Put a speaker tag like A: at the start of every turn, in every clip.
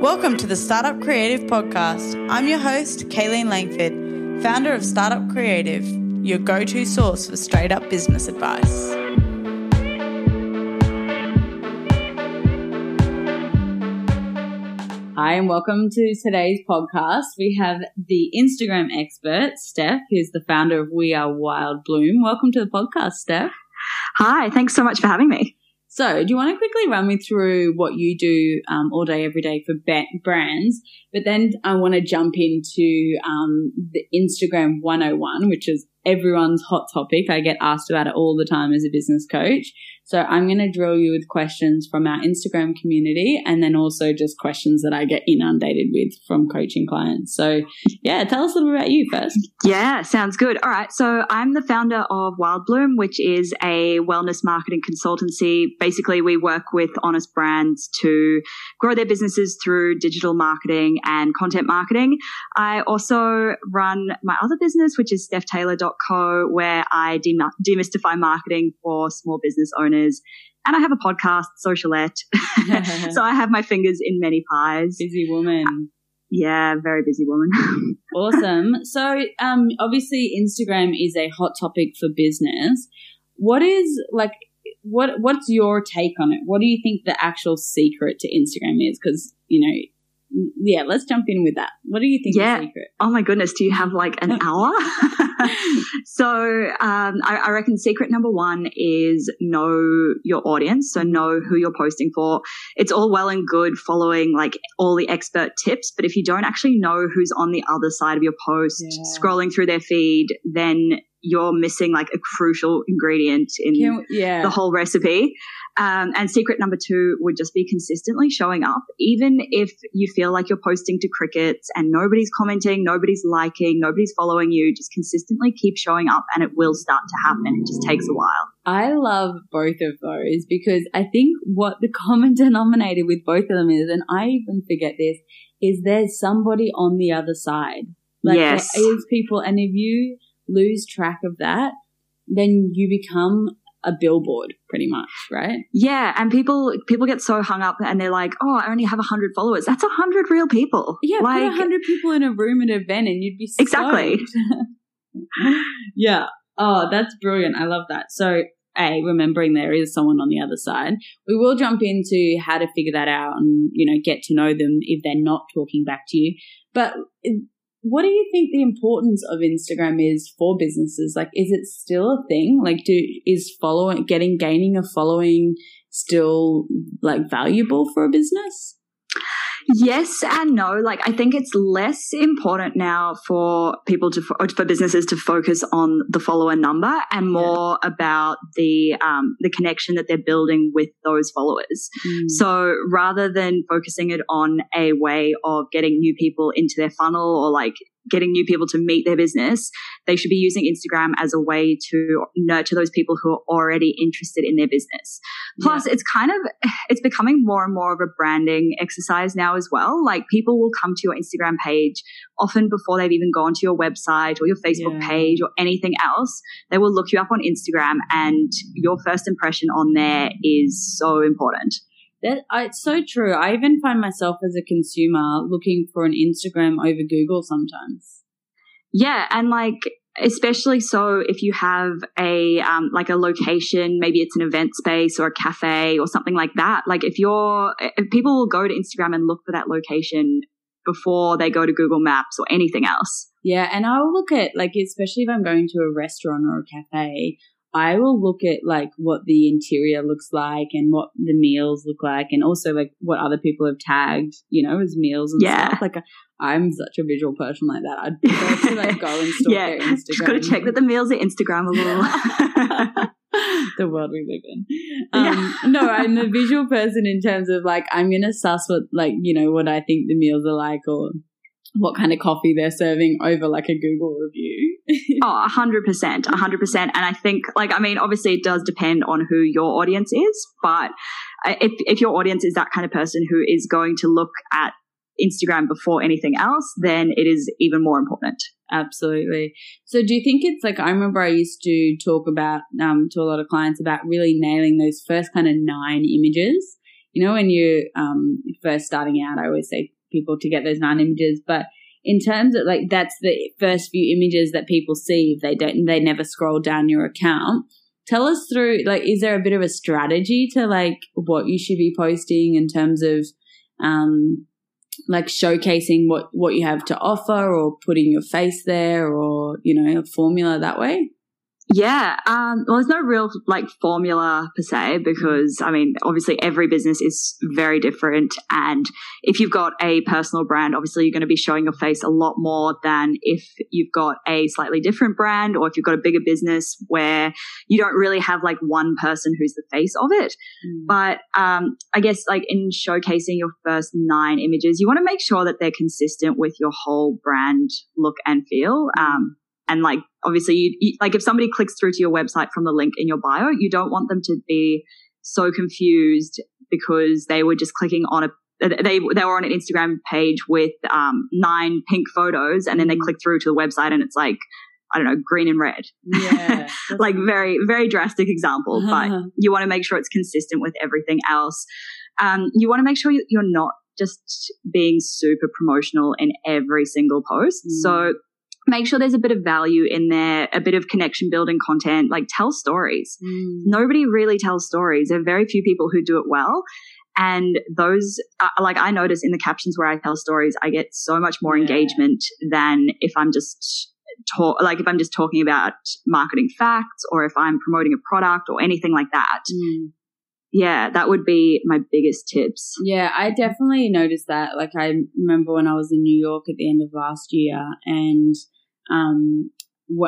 A: Welcome to the Startup Creative Podcast. I'm your host, Kayleen Langford, founder of Startup Creative, your go to source for straight up business advice.
B: Hi, and welcome to today's podcast. We have the Instagram expert, Steph, who's the founder of We Are Wild Bloom. Welcome to the podcast, Steph.
C: Hi, thanks so much for having me.
B: So, do you want to quickly run me through what you do um, all day, every day for ba- brands? But then I want to jump into um, the Instagram 101, which is everyone's hot topic. I get asked about it all the time as a business coach. So I'm going to drill you with questions from our Instagram community and then also just questions that I get inundated with from coaching clients. So yeah, tell us a little bit about you first.
C: Yeah, sounds good. All right. So I'm the founder of Wild Bloom, which is a wellness marketing consultancy. Basically, we work with honest brands to grow their businesses through digital marketing and content marketing. I also run my other business, which is stephtaylor.co, where I demystify marketing for small business owners and I have a podcast, Socialette. so I have my fingers in many pies.
B: Busy woman.
C: Yeah, very busy woman.
B: awesome. So, um, obviously Instagram is a hot topic for business. What is like, what, what's your take on it? What do you think the actual secret to Instagram is? Cause, you know, yeah, let's jump in with that. What do you think yeah. secret?
C: Oh my goodness, do you have like an hour? so um, I, I, reckon secret number one is know your audience. So know who you're posting for. It's all well and good following like all the expert tips, but if you don't actually know who's on the other side of your post, yeah. scrolling through their feed, then you're missing like a crucial ingredient in Can, yeah. the whole recipe. Um, and secret number two would just be consistently showing up, even if you feel like you're posting to crickets and nobody's commenting, nobody's liking, nobody's following you. Just consistently keep showing up, and it will start to happen. It just takes a while.
B: I love both of those because I think what the common denominator with both of them is, and I even forget this, is there's somebody on the other side. Like yes. there is people, and if you lose track of that, then you become a billboard pretty much, right?
C: Yeah. And people, people get so hung up and they're like, oh, I only have a hundred followers. That's a hundred real people.
B: Yeah. Like, put a hundred people in a room at an event and you'd be stoked.
C: Exactly.
B: yeah. Oh, that's brilliant. I love that. So, a remembering there is someone on the other side. We will jump into how to figure that out and you know get to know them if they're not talking back to you. But what do you think the importance of Instagram is for businesses? Like, is it still a thing? Like, do is following getting gaining a following still like valuable for a business?
C: Yes and no. Like, I think it's less important now for people to, for businesses to focus on the follower number and more yeah. about the, um, the connection that they're building with those followers. Mm. So rather than focusing it on a way of getting new people into their funnel or like getting new people to meet their business, they should be using Instagram as a way to nurture those people who are already interested in their business. Plus, yeah. it's kind of, it's becoming more and more of a branding exercise now as well. Like people will come to your Instagram page often before they've even gone to your website or your Facebook yeah. page or anything else. They will look you up on Instagram and your first impression on there is so important.
B: That it's so true. I even find myself as a consumer looking for an Instagram over Google sometimes.
C: Yeah, and like especially so if you have a um, like a location, maybe it's an event space or a cafe or something like that. Like if you're, if people will go to Instagram and look for that location before they go to Google Maps or anything else.
B: Yeah, and I'll look at like especially if I'm going to a restaurant or a cafe, I will look at like what the interior looks like and what the meals look like and also like what other people have tagged, you know, as meals and yeah. stuff. Like I'm such a visual person like that. I'd prefer to like go and stalk yeah. their Instagram. Just
C: gotta check that the meals are Instagrammable.
B: the world we live in. Um, yeah. no, I'm a visual person in terms of like I'm gonna suss what like, you know, what I think the meals are like or what kind of coffee they're serving over like a Google review.
C: oh, a hundred percent, a hundred percent. And I think, like, I mean, obviously it does depend on who your audience is, but uh, if, if your audience is that kind of person who is going to look at Instagram before anything else, then it is even more important.
B: Absolutely. So do you think it's like, I remember I used to talk about, um, to a lot of clients about really nailing those first kind of nine images you know, when you um, first starting out, I always say people to get those nine images, but in terms of like that's the first few images that people see if they don't they never scroll down your account. Tell us through like is there a bit of a strategy to like what you should be posting in terms of um like showcasing what what you have to offer or putting your face there or you know a formula that way
C: yeah, um, well, there's no real like formula per se because I mean, obviously, every business is very different, and if you've got a personal brand, obviously, you're going to be showing your face a lot more than if you've got a slightly different brand, or if you've got a bigger business where you don't really have like one person who's the face of it. Mm. But um, I guess like in showcasing your first nine images, you want to make sure that they're consistent with your whole brand look and feel. Um, and like, obviously, you, you, like if somebody clicks through to your website from the link in your bio, you don't want them to be so confused because they were just clicking on a they they were on an Instagram page with um, nine pink photos, and then they mm. click through to the website, and it's like I don't know, green and red. Yeah, like very very drastic example, uh-huh. but you want to make sure it's consistent with everything else. Um, you want to make sure you're not just being super promotional in every single post. Mm. So make sure there's a bit of value in there, a bit of connection building content, like tell stories. Mm. Nobody really tells stories. There are very few people who do it well. And those, uh, like I notice in the captions where I tell stories, I get so much more yeah. engagement than if I'm just talk, like if I'm just talking about marketing facts or if I'm promoting a product or anything like that. Mm. Yeah, that would be my biggest tips.
B: Yeah, I definitely noticed that. Like I remember when I was in New York at the end of last year and um,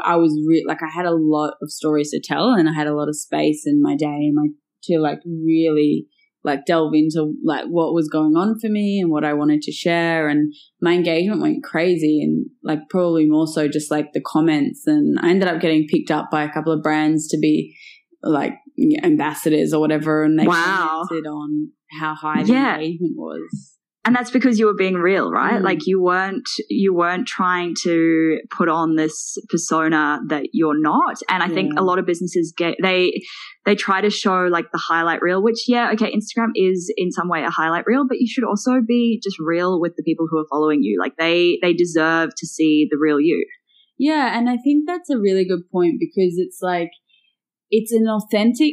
B: I was re- like, I had a lot of stories to tell and I had a lot of space in my day and my, to like really like delve into like what was going on for me and what I wanted to share. And my engagement went crazy and like probably more so just like the comments. And I ended up getting picked up by a couple of brands to be like ambassadors or whatever. And they wow. commented on how high the yeah. engagement was
C: and that's because you were being real right mm. like you weren't you weren't trying to put on this persona that you're not and i yeah. think a lot of businesses get they they try to show like the highlight reel which yeah okay instagram is in some way a highlight reel but you should also be just real with the people who are following you like they they deserve to see the real you
B: yeah and i think that's a really good point because it's like it's an authentic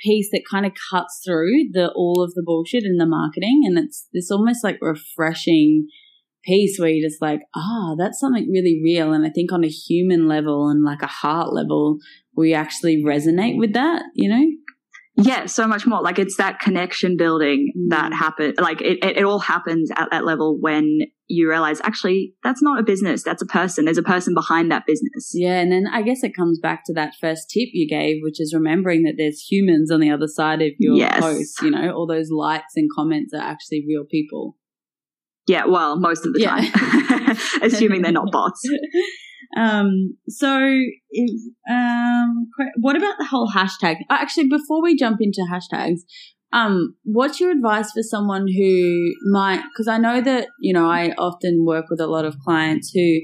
B: piece that kind of cuts through the all of the bullshit in the marketing and it's this almost like refreshing piece where you're just like ah oh, that's something really real and i think on a human level and like a heart level we actually resonate with that you know
C: yeah, so much more. Like it's that connection building that mm. happen. Like it, it, it, all happens at that level when you realize actually that's not a business. That's a person. There's a person behind that business.
B: Yeah. And then I guess it comes back to that first tip you gave, which is remembering that there's humans on the other side of your yes. post. You know, all those likes and comments are actually real people.
C: Yeah. Well, most of the yeah. time, assuming they're not bots.
B: Um, so, if, um, what about the whole hashtag? Uh, actually, before we jump into hashtags, um, what's your advice for someone who might? Because I know that you know I often work with a lot of clients who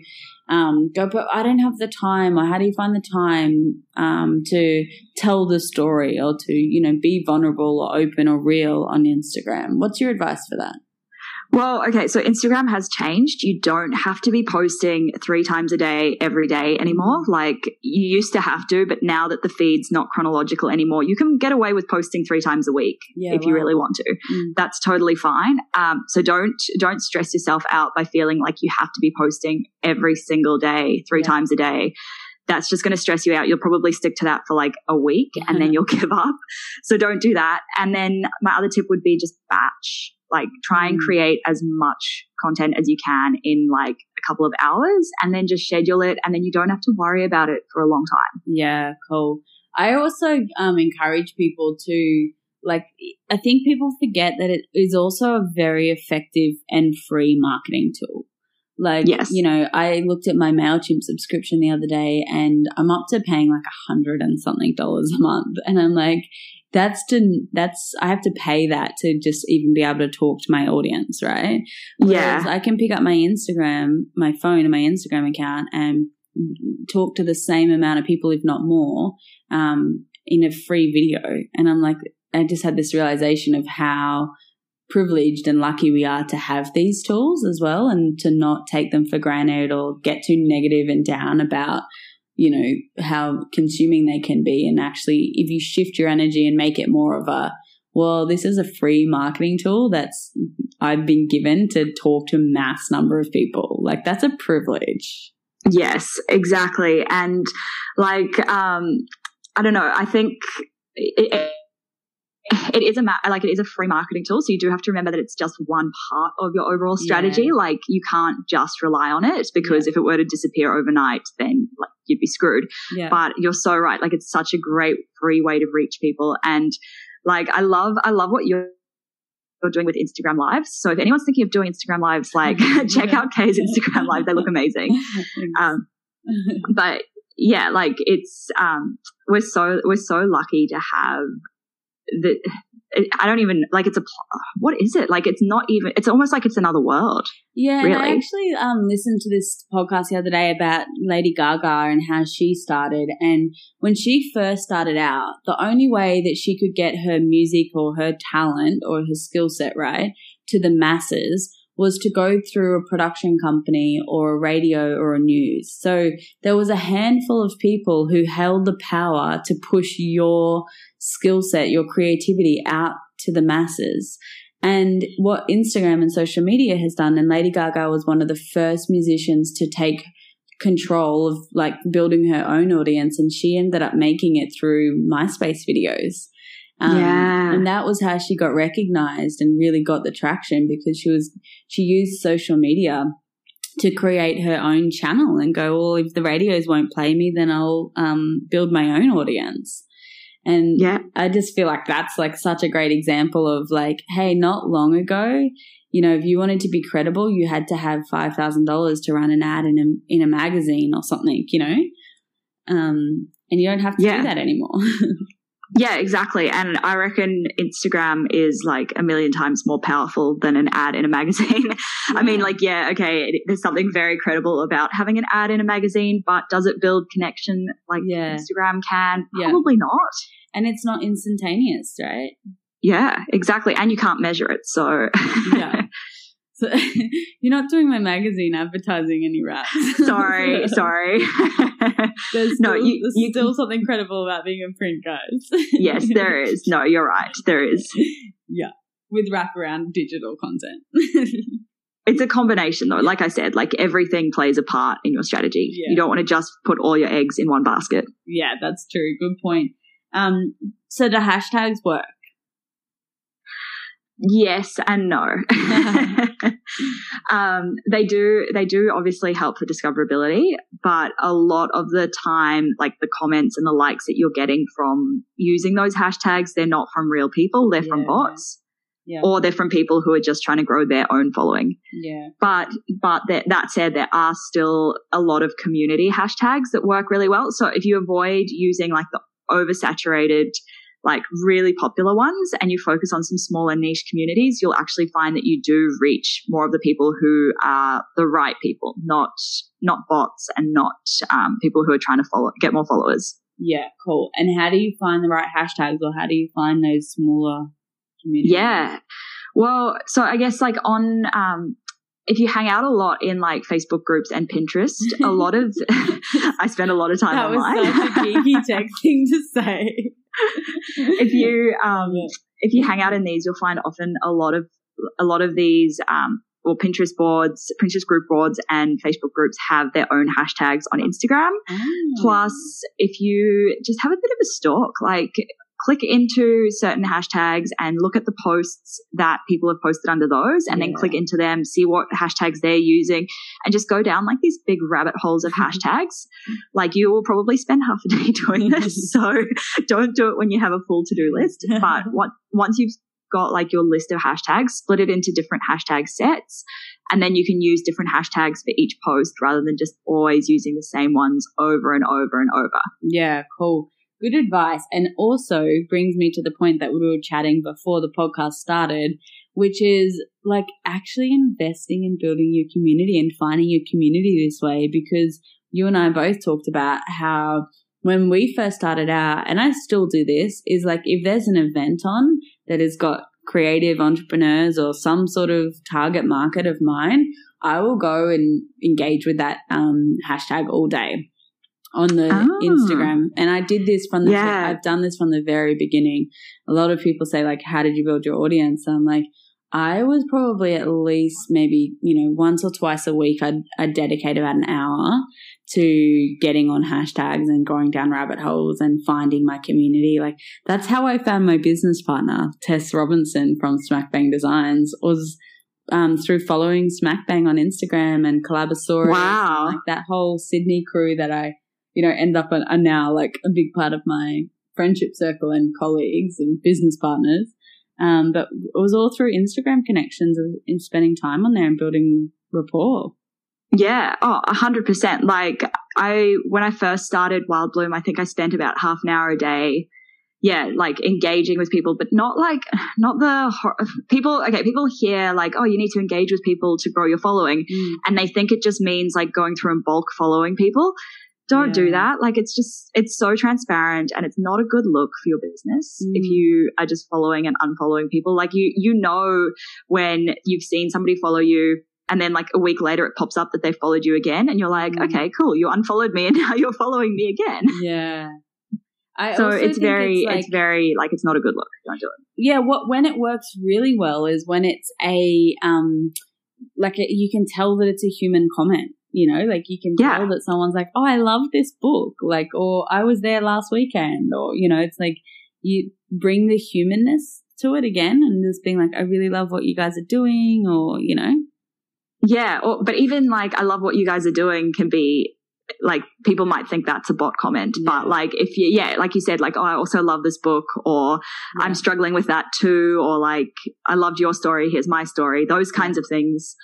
B: um, go, but I don't have the time. Or how do you find the time um, to tell the story or to you know be vulnerable or open or real on Instagram? What's your advice for that?
C: Well, okay, so Instagram has changed. You don't have to be posting three times a day every day anymore. Like you used to have to, but now that the feed's not chronological anymore, you can get away with posting three times a week yeah, if wow. you really want to. Mm. That's totally fine. Um, so don't don't stress yourself out by feeling like you have to be posting every single day, three yeah. times a day that's just going to stress you out. You'll probably stick to that for like a week and then you'll give up. So don't do that. And then my other tip would be just batch. Like try and mm. create as much content as you can in like a couple of hours and then just schedule it and then you don't have to worry about it for a long time.
B: Yeah, cool. I also um, encourage people to like I think people forget that it is also a very effective and free marketing tool. Like, yes. you know, I looked at my MailChimp subscription the other day and I'm up to paying like a hundred and something dollars a month. And I'm like, that's to that's I have to pay that to just even be able to talk to my audience, right? Whereas yeah, I can pick up my Instagram, my phone, and my Instagram account, and talk to the same amount of people, if not more, um, in a free video. And I'm like, I just had this realization of how privileged and lucky we are to have these tools as well and to not take them for granted or get too negative and down about you know how consuming they can be. And actually if you shift your energy and make it more of a well this is a free marketing tool that's i've been given to talk to mass number of people. Like that's a privilege.
C: Yes exactly. And like um i don't know. I think it, it is a ma- like it is a free marketing tool so you do have to remember that it's just one part of your overall strategy yeah. like you can't just rely on it because yeah. if it were to disappear overnight then like you'd be screwed yeah. but you're so right like it's such a great free way to reach people and like i love i love what you're doing with Instagram lives. So if anyone's thinking of doing Instagram lives, like check out Kay's Instagram live. They look amazing. Um, but yeah, like it's, um, we're so, we're so lucky to have that I don't even like it's a what is it like it's not even it's almost like it's another world.
B: Yeah, really. I actually um listened to this podcast the other day about Lady Gaga and how she started and when she first started out, the only way that she could get her music or her talent or her skill set right to the masses was to go through a production company or a radio or a news. So there was a handful of people who held the power to push your skill set, your creativity out to the masses. And what Instagram and social media has done, and Lady Gaga was one of the first musicians to take control of like building her own audience, and she ended up making it through MySpace videos. Um, yeah. And that was how she got recognized and really got the traction because she was, she used social media to create her own channel and go, well, if the radios won't play me, then I'll um, build my own audience. And yeah. I just feel like that's like such a great example of like, hey, not long ago, you know, if you wanted to be credible, you had to have $5,000 to run an ad in a, in a magazine or something, you know? Um, and you don't have to yeah. do that anymore.
C: Yeah, exactly. And I reckon Instagram is like a million times more powerful than an ad in a magazine. Yeah. I mean, like, yeah, okay, there's something very credible about having an ad in a magazine, but does it build connection like yeah. Instagram can? Yeah. Probably not.
B: And it's not instantaneous, right?
C: Yeah, exactly. And you can't measure it. So, yeah.
B: So you're not doing my magazine advertising any raps.
C: sorry, sorry.
B: there's still, no, you, there's you, still something credible about being a print, guys.
C: yes, there is. No, you're right. There is.
B: Yeah, with wraparound digital content.
C: it's a combination though. Like I said, like everything plays a part in your strategy. Yeah. You don't want to just put all your eggs in one basket.
B: Yeah, that's true. Good point. Um, so the hashtags work.
C: Yes and no. um, they do. They do obviously help for discoverability, but a lot of the time, like the comments and the likes that you're getting from using those hashtags, they're not from real people. They're yeah. from bots. Yeah. Or they're from people who are just trying to grow their own following.
B: Yeah.
C: But but that, that said, there are still a lot of community hashtags that work really well. So if you avoid using like the oversaturated like really popular ones and you focus on some smaller niche communities, you'll actually find that you do reach more of the people who are the right people, not not bots and not um, people who are trying to follow get more followers.
B: Yeah, cool. And how do you find the right hashtags, or how do you find those smaller communities?
C: Yeah, well, so I guess like on um, if you hang out a lot in like Facebook groups and Pinterest, a lot of I spend a lot of time
B: that
C: online.
B: That was such a geeky tech thing to say
C: if you um, if you hang out in these, you'll find often a lot of a lot of these um, or Pinterest boards, Pinterest group boards, and Facebook groups have their own hashtags on Instagram. Oh. Plus, if you just have a bit of a stalk, like click into certain hashtags and look at the posts that people have posted under those and yeah. then click into them, see what hashtags they're using and just go down like these big rabbit holes of hashtags. like you will probably spend half a day doing this. so don't do it when you have a full to do list. But what, once you've got like your list of hashtags, split it into different hashtag sets. And then you can use different hashtags for each post rather than just always using the same ones over and over and over.
B: Yeah, cool. Good advice. And also brings me to the point that we were chatting before the podcast started, which is like actually investing in building your community and finding your community this way because you and I both talked about how when we first started out, and I still do this, is like if there's an event on that has got creative entrepreneurs or some sort of target market of mine, I will go and engage with that um, hashtag all day on the oh. Instagram. And I did this from the, yeah. I've done this from the very beginning. A lot of people say like, how did you build your audience? I'm like, I was probably at least maybe, you know, once or twice a week, I'd, I'd dedicate about an hour to getting on hashtags and going down rabbit holes and finding my community. Like that's how I found my business partner, Tess Robinson from Smack Bang Designs, was um, through following Smack Bang on Instagram and Collabosaurus.
D: Wow.
B: And, like that whole Sydney crew that I, you know, end up are now like a big part of my friendship circle and colleagues and business partners. Um, but it was all through Instagram connections and spending time on there and building rapport.
D: Yeah. Oh, a hundred percent. Like I, when I first started Wild Bloom, I think I spent about half an hour a day. Yeah, like engaging with people, but not like, not the people. Okay, people hear like, oh, you need to engage with people to grow your following. Mm. And they think it just means like going through and bulk following people. Don't yeah. do that. Like it's just, it's so transparent and it's not a good look for your business mm. if you are just following and unfollowing people. Like you, you know, when you've seen somebody follow you and then like a week later it pops up that they followed you again and you're like mm. okay cool you unfollowed me and now you're following me again
B: yeah
D: I so it's very it's, like, it's, very like it's not a good look don't do it
B: yeah what when it works really well is when it's a um like a, you can tell that it's a human comment you know like you can yeah. tell that someone's like oh i love this book like or i was there last weekend or you know it's like you bring the humanness to it again and just being like i really love what you guys are doing or you know
D: yeah, or, but even like I love what you guys are doing can be like people might think that's a bot comment, but like if you yeah, like you said, like oh I also love this book, or yeah. I'm struggling with that too, or like I loved your story, here's my story, those kinds yeah. of things.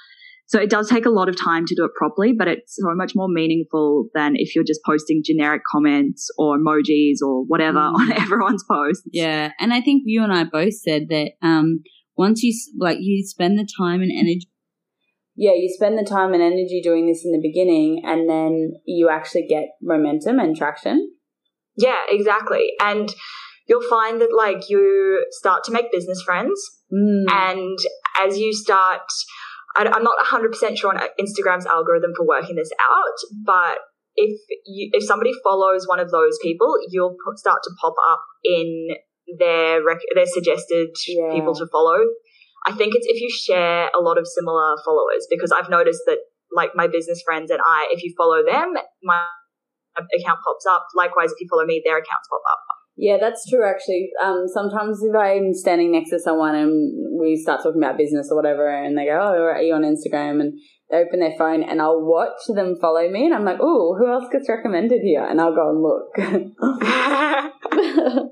D: So it does take a lot of time to do it properly, but it's so much more meaningful than if you're just posting generic comments or emojis or whatever mm. on everyone's posts.
B: Yeah, and I think you and I both said that um, once you like you spend the time and energy yeah, you spend the time and energy doing this in the beginning and then you actually get momentum and traction.
C: Yeah, exactly. And you'll find that like you start to make business friends mm. and as you start I, am not 100% sure on Instagram's algorithm for working this out, but if you if somebody follows one of those people, you'll start to pop up in their rec- their suggested yeah. people to follow I think it's if you share a lot of similar followers because I've noticed that like my business friends and I, if you follow them, my account pops up. Likewise, if you follow me, their accounts pop up.
B: Yeah, that's true actually. Um, sometimes if I'm standing next to someone and we start talking about business or whatever and they go, Oh, are you on Instagram? And they open their phone and I'll watch them follow me and I'm like, Oh, who else gets recommended here? And I'll go and look. I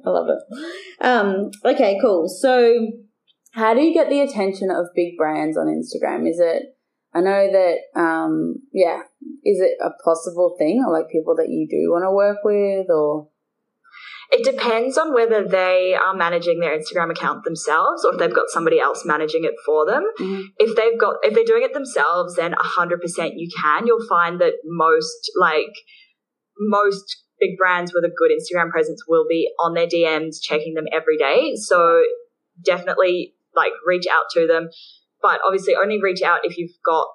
B: love it. Um, okay, cool. So how do you get the attention of big brands on Instagram? Is it, I know that, um, yeah, is it a possible thing or like people that you do want to work with or?
C: It depends on whether they are managing their Instagram account themselves or if they've got somebody else managing it for them. Mm-hmm. If they've got, if they're doing it themselves, then 100% you can. You'll find that most, like, most big brands with a good Instagram presence will be on their DMs, checking them every day. So definitely like reach out to them. But obviously only reach out if you've got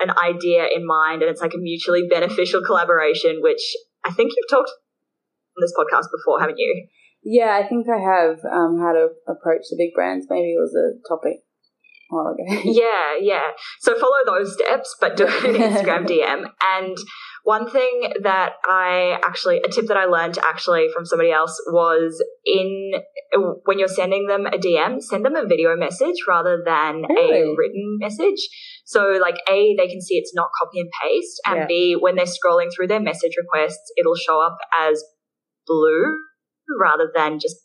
C: an idea in mind and it's like a mutually beneficial collaboration, which I think you've talked on this podcast before, haven't you?
B: Yeah, I think I have um, how to approach the big brands. Maybe it was a topic while ago.
C: yeah, yeah. So follow those steps, but do an Instagram DM. And one thing that I actually, a tip that I learned actually from somebody else was in when you're sending them a DM, send them a video message rather than really? a written message. So like A, they can see it's not copy and paste, and yeah. B, when they're scrolling through their message requests, it'll show up as blue rather than just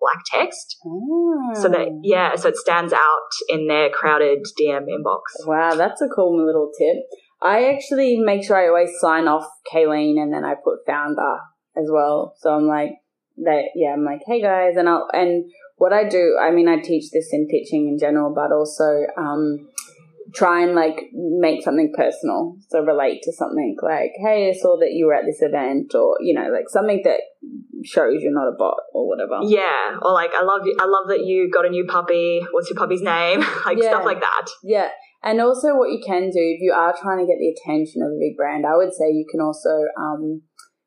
C: black text. Oh. So that ah. yeah, so it stands out in their crowded DM inbox.
B: Wow, that's a cool little tip. I actually make sure I always sign off Kayleen and then I put founder as well. So I'm like, that yeah, I'm like, hey guys, and I'll and what I do, I mean, I teach this in pitching in general, but also um, try and like make something personal. So relate to something like, hey, I saw that you were at this event or, you know, like something that shows you're not a bot or whatever.
C: Yeah. Or like, I love you. I love that you got a new puppy. What's your puppy's name? like
B: Yeah.
C: stuff like that.
B: Yeah. And also what you can do if you are trying to get the attention of a big brand, I would say you can also um,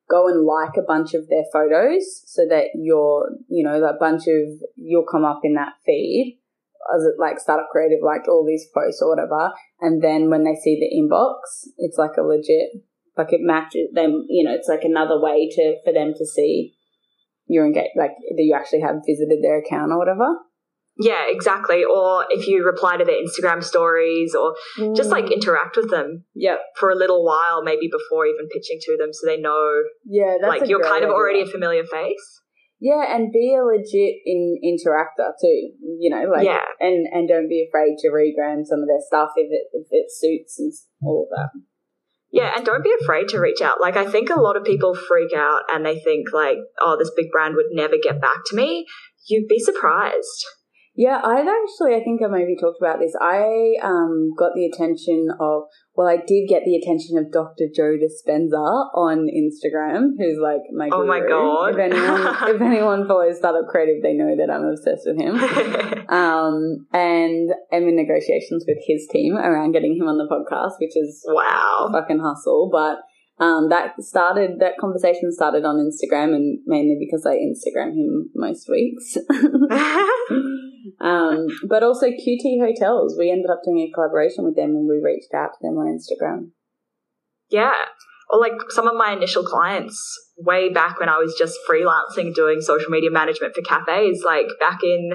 B: go and like a bunch of their photos so that you're, you know, that bunch of, you'll come up in that feed as it like startup creative, like all these posts or whatever. And then when they see the inbox, it's like a legit, like it matches them, you know, it's like another way to, for them to see you're engaged, like that you actually have visited their account or whatever.
C: Yeah, exactly. Or if you reply to their Instagram stories or just like
B: Mm.
C: interact with them
B: Yep.
C: for a little while, maybe before even pitching to them so they know
B: Yeah, that's
C: like you're kind of
B: idea.
C: already a familiar face.
B: Yeah, and be a legit in interactor too. You know, like
C: Yeah.
B: and and don't be afraid to regram some of their stuff if it if it suits and all of that.
C: Yeah, and don't be afraid to reach out. Like I think a lot of people freak out and they think like, oh, this big brand would never get back to me. You'd be surprised.
B: Yeah, I've actually I think I maybe talked about this. I um got the attention of well, I did get the attention of Dr. Joe Dispenza on Instagram, who's like my
C: Oh my. God.
B: If anyone if anyone follows Startup Creative, they know that I'm obsessed with him. Um, and I'm in negotiations with his team around getting him on the podcast, which is a
C: wow.
B: fucking hustle. But um, that started, that conversation started on Instagram and mainly because I Instagram him most weeks. um, but also QT Hotels, we ended up doing a collaboration with them and we reached out to them on Instagram.
C: Yeah. Or like some of my initial clients way back when I was just freelancing doing social media management for cafes, like back in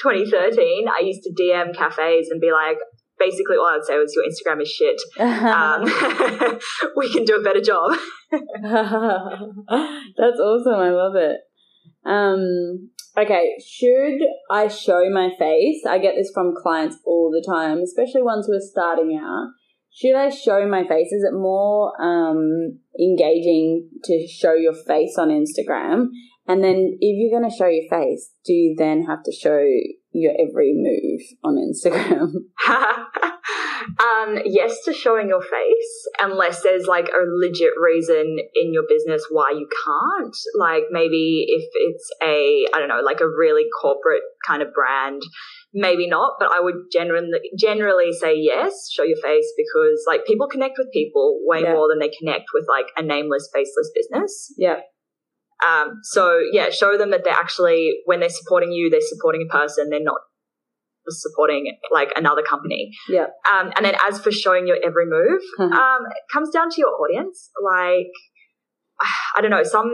C: 2013, I used to DM cafes and be like, basically all I'd say was your Instagram is shit. Um, we can do a better job.
B: That's awesome. I love it. Um, okay, should I show my face? I get this from clients all the time, especially ones who are starting out. Should I show my face? Is it more um, engaging to show your face on Instagram? And then if you're going to show your face, do you then have to show your every move on Instagram?
C: um, yes to showing your face, unless there's like a legit reason in your business why you can't. Like maybe if it's a, I don't know, like a really corporate kind of brand, maybe not. But I would generally generally say yes, show your face because like people connect with people way
B: Yeah.
C: more than they connect with like a nameless, faceless business.
B: yeah.
C: Um, so yeah, show them that they're actually when they're supporting you, they're supporting a person. They're not supporting like another company.
B: Yeah.
C: Um, and then as for showing your every move, um, it comes down to your audience. Like, I don't know, some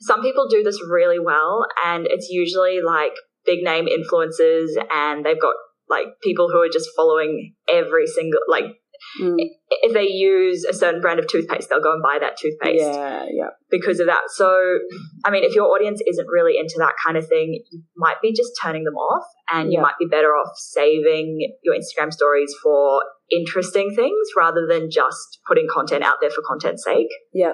C: some people do this really well, and it's usually like big name influencers, and they've got like people who are just following every single like
B: Mm.
C: if they use a certain brand of toothpaste, they'll go and buy that toothpaste
B: Yeah, yeah.
C: because of that. So, I mean, if your audience isn't really into that kind of thing, you might be just turning them off and you might be better off saving your Instagram stories for interesting things rather than just putting content out there for content's sake.
B: Yeah.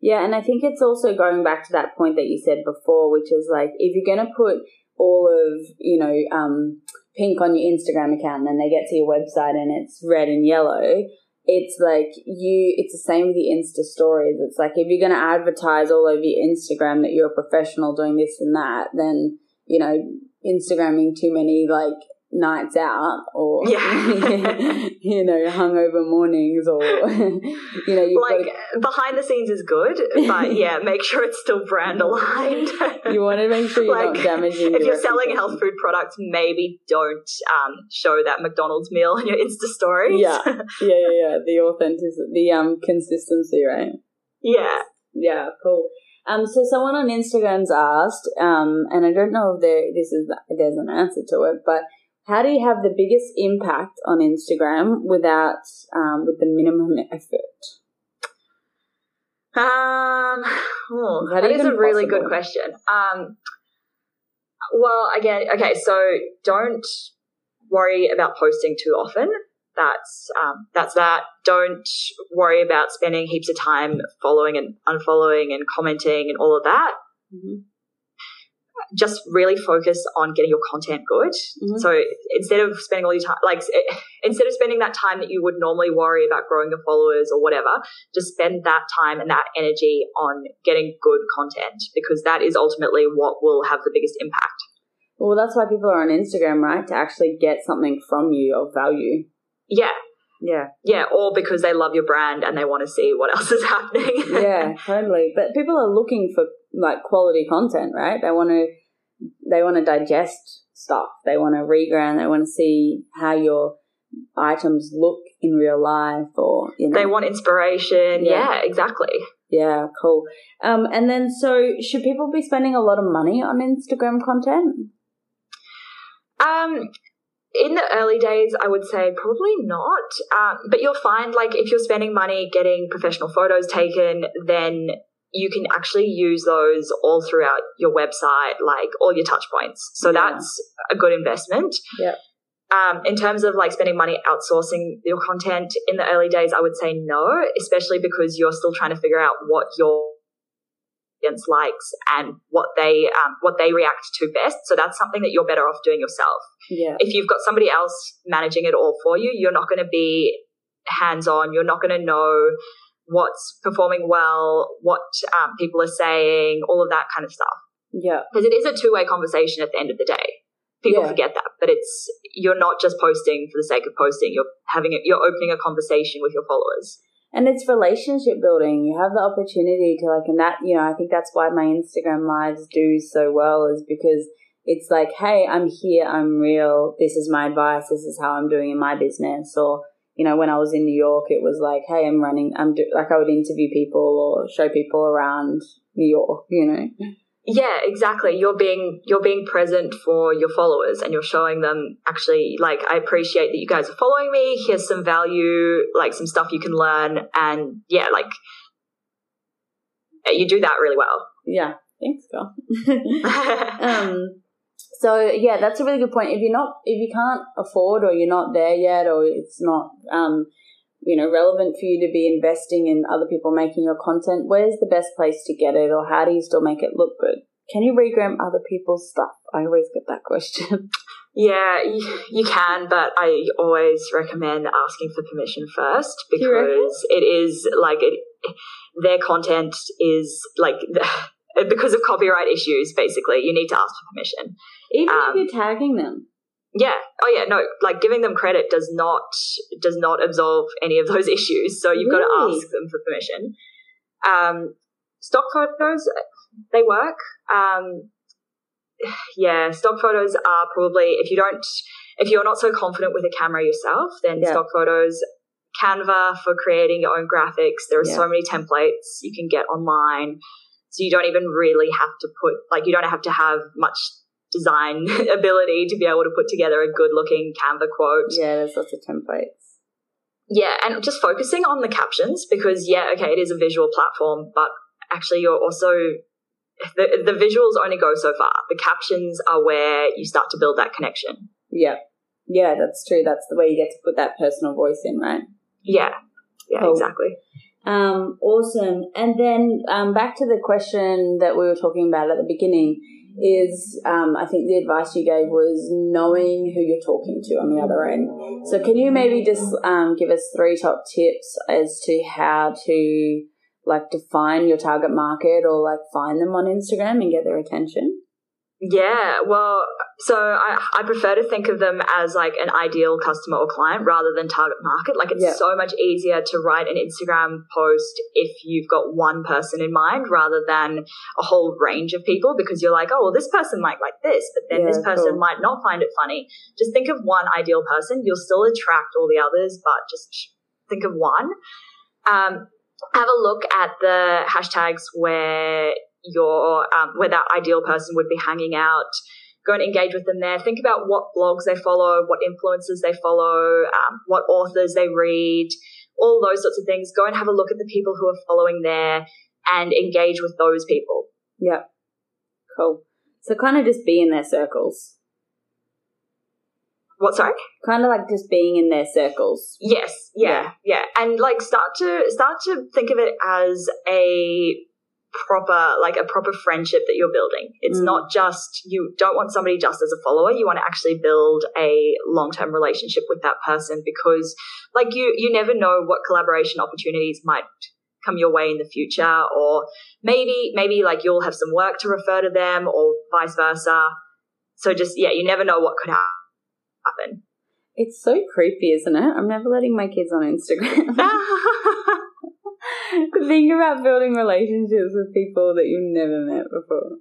B: Yeah, and I think it's also going back to that point that you said before, which is like if you're going to put all of, you know, um, pink on your Instagram account and then they get to your website and it's red and yellow, it's like you, it's the same with the Insta stories. It's like if you're going to advertise all over your Instagram that you're a professional doing this and that, then, you know, Instagramming too many like nights out or,
C: Yeah.
B: you know, hungover mornings or, you know, got
C: like behind the scenes is good, but yeah, make sure it's still brand aligned.
B: You want to make sure you're not
C: Like,
B: damaging.
C: if
B: your
C: you're selling health food products, maybe don't um, show that McDonald's meal on your Insta stories.
B: Yeah. yeah, yeah, yeah. The authenticity, the um consistency, right?
C: yeah.
B: Yeah, cool. Um, so someone on Instagram's asked, um, and I don't know if there this is there's an answer to it, but how do you have the biggest impact on Instagram without um with the minimum effort?
C: Um, oh,
B: that
C: is a
B: even
C: really good question. Um, well, again, okay, so don't worry about posting too often. That's um, that's that. Don't worry about spending heaps of time following and unfollowing and commenting and all of that. Just really focus on getting your content good.
B: Mhm.
C: So instead of spending all your time, like instead of spending that time that you would normally worry about growing your followers or whatever, just spend that time and that energy on getting good content because that is ultimately what will have the biggest impact.
B: Well, that's why people are on Instagram, right? To actually get something from you of value.
C: Yeah.
B: Yeah.
C: Yeah. Or because they love your brand and they want to see what else is happening.
B: yeah, totally. But people are looking for like quality content, right? They want to they want to digest stuff. They want to reground. They want to see how your items look in real life, or you know.
C: they want inspiration.
B: Yeah.
C: Yeah, exactly.
B: yeah, cool. Um, and then so should people be spending a lot of money on Instagram content?
C: Um, in the early days, I would say probably not. Um, but you'll find like if you're spending money getting professional photos taken, then you can actually use those all throughout your website, like all your touch points. So
B: Yeah.
C: that's a good investment.
B: Yeah.
C: Um, in terms of like spending money outsourcing your content in the early days, I would say no, especially because you're still trying to figure out what your audience likes and what they um, what they react to best. So that's something that you're better off doing yourself
B: Yeah.
C: if you've got somebody else managing it all for you, you're not going to be hands on. You're not going to know what's performing well, what um, people are saying, all of that kind of stuff.
B: Yeah.
C: Because it is a two way conversation at the end of the day. People
B: Yeah.
C: forget that, but it's you're not just posting for the sake of posting. You're having it. You're opening a conversation with your followers.
B: And it's relationship building. You have the opportunity to like, and that, you know, I think that's why my Instagram lives do so well is because it's like, hey, I'm here, I'm real. This is my advice. This is how I'm doing in my business. Or, you know, when I was in New York, it was like, hey, I'm running, I'm do- like, I would interview people or show people around New York, you know?
C: Yeah, exactly. You're being you're being present for your followers and you're showing them actually like I appreciate that you guys are following me. Here's some value, like some stuff you can learn and yeah, like you do that really well.
B: Yeah. Thanks, girl. um, so yeah, that's a really good point. If you're not, if you can't afford, or you're not there yet, or it's not, um, you know, relevant for you to be investing in other people making your content, where's the best place to get it, or how do you still make it look good? Can you regram other people's stuff? I always get that question.
C: yeah, you, you can, but I always recommend asking for permission first because it is like it their content is like because of copyright issues basically you need to ask for permission
B: Even
C: Um,
B: if you're tagging them.
C: Yeah. Oh, yeah. No, like giving them credit does not does not absolve any of those issues. So you've got to ask them for permission. Um, stock photos, they work. Um, yeah, stock photos are probably if you don't if you're not so confident with a camera yourself, then
B: Yeah.
C: stock photos. Canva for creating your own graphics. There are
B: Yeah.
C: so many templates you can get online. So you don't even really have to put, like, you don't have to have much design ability to be able to put together a good looking Canva quote.
B: Yeah, there's lots of templates.
C: Yeah, and just focusing on the captions because, yeah, okay, it is a visual platform, but actually you're also, the, the visuals only go so far. The captions are where you start to build that connection.
B: Yeah. Yeah, that's true. That's the way you get to put that personal voice in, right?
C: Yeah, yeah,
B: Cool.
C: exactly.
B: Um, awesome. And then um, back to the question that we were talking about at the beginning is um, I think the advice you gave was knowing who you're talking to on the other end. So can you maybe just um, give us three top tips as to how to like define your target market or like find them on Instagram and get their attention?
C: Yeah, well, so I, I prefer to think of them as like an ideal customer or client rather than target market. Like it's
B: Yeah.
C: so much easier to write an Instagram post if you've got one person in mind rather than a whole range of people because you're like, oh, well, this person might like this, but then this person
B: cool.
C: might not find it funny. Just think of one ideal person. You'll still attract all the others, but just think of one. Um, have a look at the hashtags where your um, where that ideal person would be hanging out. Go and engage with them there. Think about what blogs they follow, what influencers they follow, um, what authors they read, all those sorts of things. Go and have a look at the people who are following there and engage with those people.
B: Yeah. Cool. So kind of just be in their circles.
C: What? Sorry.
B: Kind of like just being in their circles.
C: Yes, yeah, yeah, and like start to start to think of it as a proper, like a proper friendship that you're building. It's
B: Mm.
C: not just, you don't want somebody just as a follower. You want to actually build a long term relationship with that person because, like, you, you never know what collaboration opportunities might come your way in the future or maybe maybe like you'll have some work to refer to them or vice versa so just yeah you never know what could ha- happen
B: It's so creepy, isn't it? I'm never letting my kids on Instagram. Think about building relationships with people that you've never met before.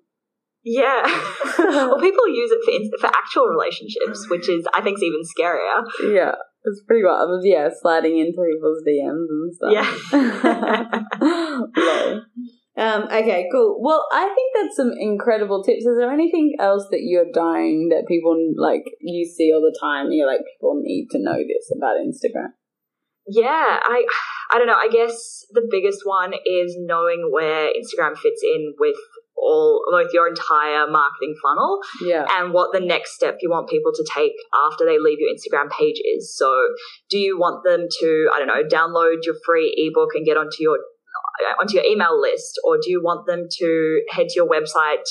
C: yeah well people use it for, for actual relationships which is i think is even scarier
B: Yeah, it's pretty wild. Yeah, sliding into people's DMs and stuff.
C: Yeah.
B: Um, okay, cool. Well, I think that's some incredible tips. Is there anything else that you're dying that people like you see all the time? And you're like, people need to know this about Instagram.
C: yeah i i don't know i guess the biggest one is knowing where instagram fits in with all like your entire marketing funnel
B: Yeah,
C: and what the next step you want people to take after they leave your Instagram page is. So, do you want them to, I don't know, download your free ebook and get onto your uh, onto your email list, or do you want them to head to your website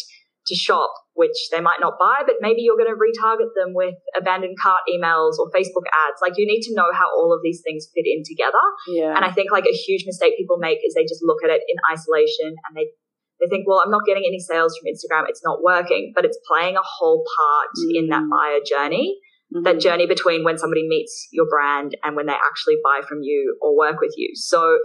C: to shop, which they might not buy, but maybe you're going to retarget them with abandoned cart emails or Facebook ads. Like you need to know how all of these things fit in together.
B: yeah,
C: And I think like a huge mistake people make is they just look at it in isolation and they they think, well, I'm not getting any sales from Instagram. It's not working, but it's playing a whole part in that
B: Mm.
C: buyer journey,
B: Mhm.
C: that journey between when somebody meets your brand and when they actually buy from you or work with you. So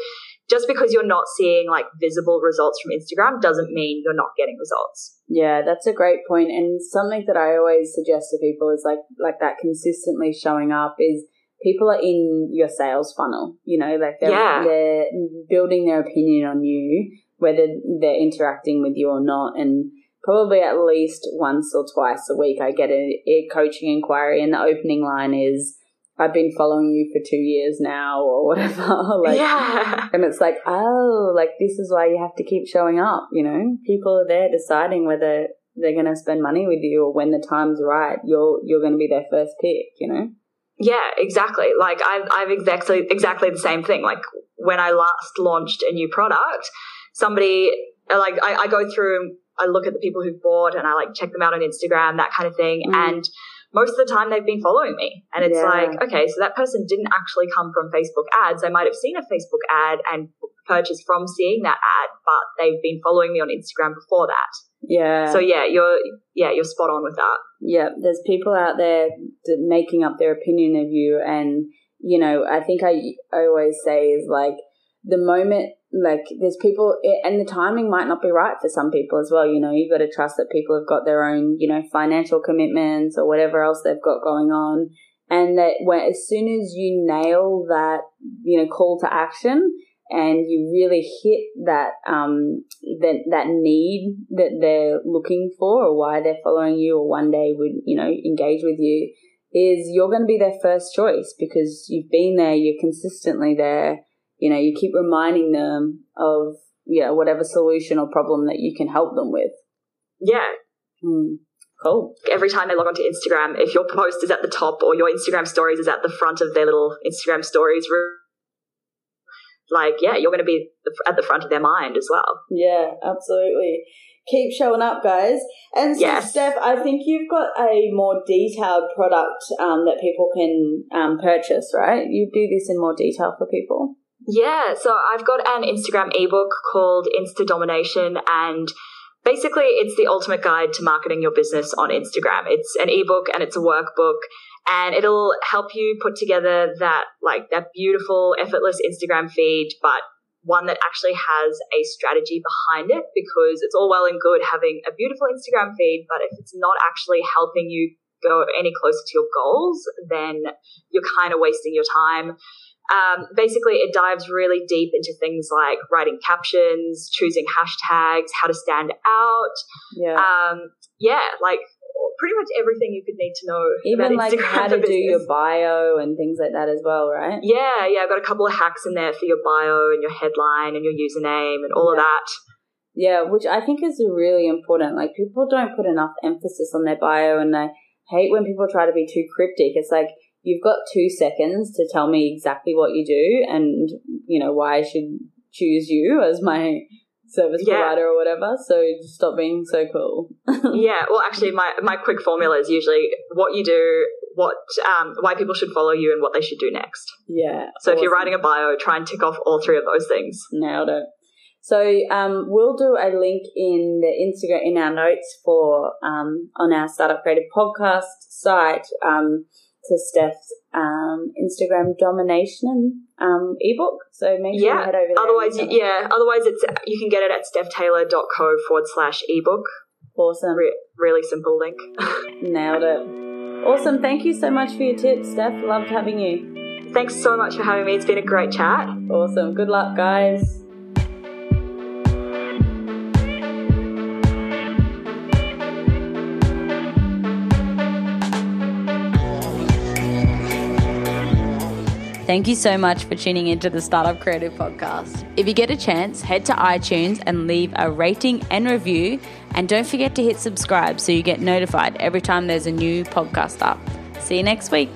C: just because you're not seeing like visible results from Instagram doesn't mean you're not getting results.
B: Yeah, that's a great point. And something that I always suggest to people is like like that consistently showing up is people are in your sales funnel. You know, like they're
C: Yeah.
B: they're building their opinion on you, whether they're interacting with you or not. And probably at least once or twice a week I get a, a coaching inquiry and the opening line is I've been following you for two years now or whatever. like
C: yeah.
B: and it's like, oh, like this is why you have to keep showing up, you know? People are there deciding whether they're going to spend money with you or when the time's right, you're you're going to be their first pick, you know?
C: Yeah, exactly. Like I've I've exactly exactly the same thing. Like when I last launched a new product, somebody like I, I go through and I look at the people who've bought and I like check them out on Instagram, that kind of thing.
B: Mm.
C: And most of the time they've been following me. And it's
B: Yeah.
C: like, okay, so that person didn't actually come from Facebook ads. They might have seen a Facebook ad and purchased from seeing that ad, but they've been following me on Instagram before that.
B: Yeah.
C: So yeah, you're yeah, you're spot on with that.
B: yeah, there's people out there making up their opinion of you and you know, I think I I always say is like the moment like there's people and the timing might not be right for some people as well you know you've got to trust that people have got their own you know financial commitments or whatever else they've got going on. And that when as soon as you nail that you know call to action and you really hit that um that that need that they're looking for or why they're following you or one day would you know engage with you is you're going to be their first choice because you've been there you're consistently there you know you keep reminding them of you know whatever solution or problem that you can help them with
C: Yeah,
B: Hmm. cool
C: every time they log onto Instagram, if your post is at the top or your Instagram stories is at the front of their little Instagram stories room, like, yeah, you're going to be at the front of their mind as well.
B: Yeah, absolutely. Keep showing up, guys. And so,
C: Yes.
B: Steph, I think you've got a more detailed product um, that people can um, purchase, right? You do this in more detail for people.
C: Yeah, so I've got an Instagram ebook called Insta Domination, and basically it's the ultimate guide to marketing your business on Instagram. It's an ebook and it's a workbook, and it'll help you put together that like that beautiful, effortless Instagram feed, but one that actually has a strategy behind it because it's all well and good having a beautiful Instagram feed, but if it's not actually helping you go any closer to your goals, then you're kind of wasting your time. Um, basically, it dives really deep into things like writing captions, choosing hashtags, how to stand out.
B: Yeah.
C: Um, yeah, like pretty much everything you could need to know.
B: Even
C: about
B: like
C: Instagram
B: how to do your bio and things like that as well, right?
C: Yeah, yeah, I've got a couple of hacks in there for your bio and your headline and your username and all of that.
B: Yeah, which I think is really important. Like people don't put enough emphasis on their bio and I hate when people try to be too cryptic. It's like you've got two seconds to tell me exactly what you do and you know why I should choose you as my service
C: Yeah.
B: provider or whatever. So just stop being so cool.
C: yeah. Well, actually, my my quick formula is usually what you do, what um, why people should follow you, and what they should do next.
B: yeah.
C: So if you're writing a bio, try and tick off all three of those things.
B: Nailed it. So um, we'll do a link in the Instagram in our notes for um, on our Startup Creative podcast site um, to Steph's um, Instagram domination um, ebook. So make sure you
C: Yeah.
B: head over there.
C: Otherwise, you, yeah. Otherwise, it's you can get it at stephtaylor.co forward slash ebook.
B: awesome,
C: Re- really simple link.
B: nailed it. Awesome. Thank you so much for your tips, Steph. Loved having you.
C: Thanks so much for having me. It's been a great chat.
B: Awesome. Good luck, guys.
A: Thank you so much for tuning into the Startup Creative Podcast. If you get a chance, head to iTunes and leave a rating and review. And don't forget to hit subscribe so you get notified every time there's a new podcast up. See you next week.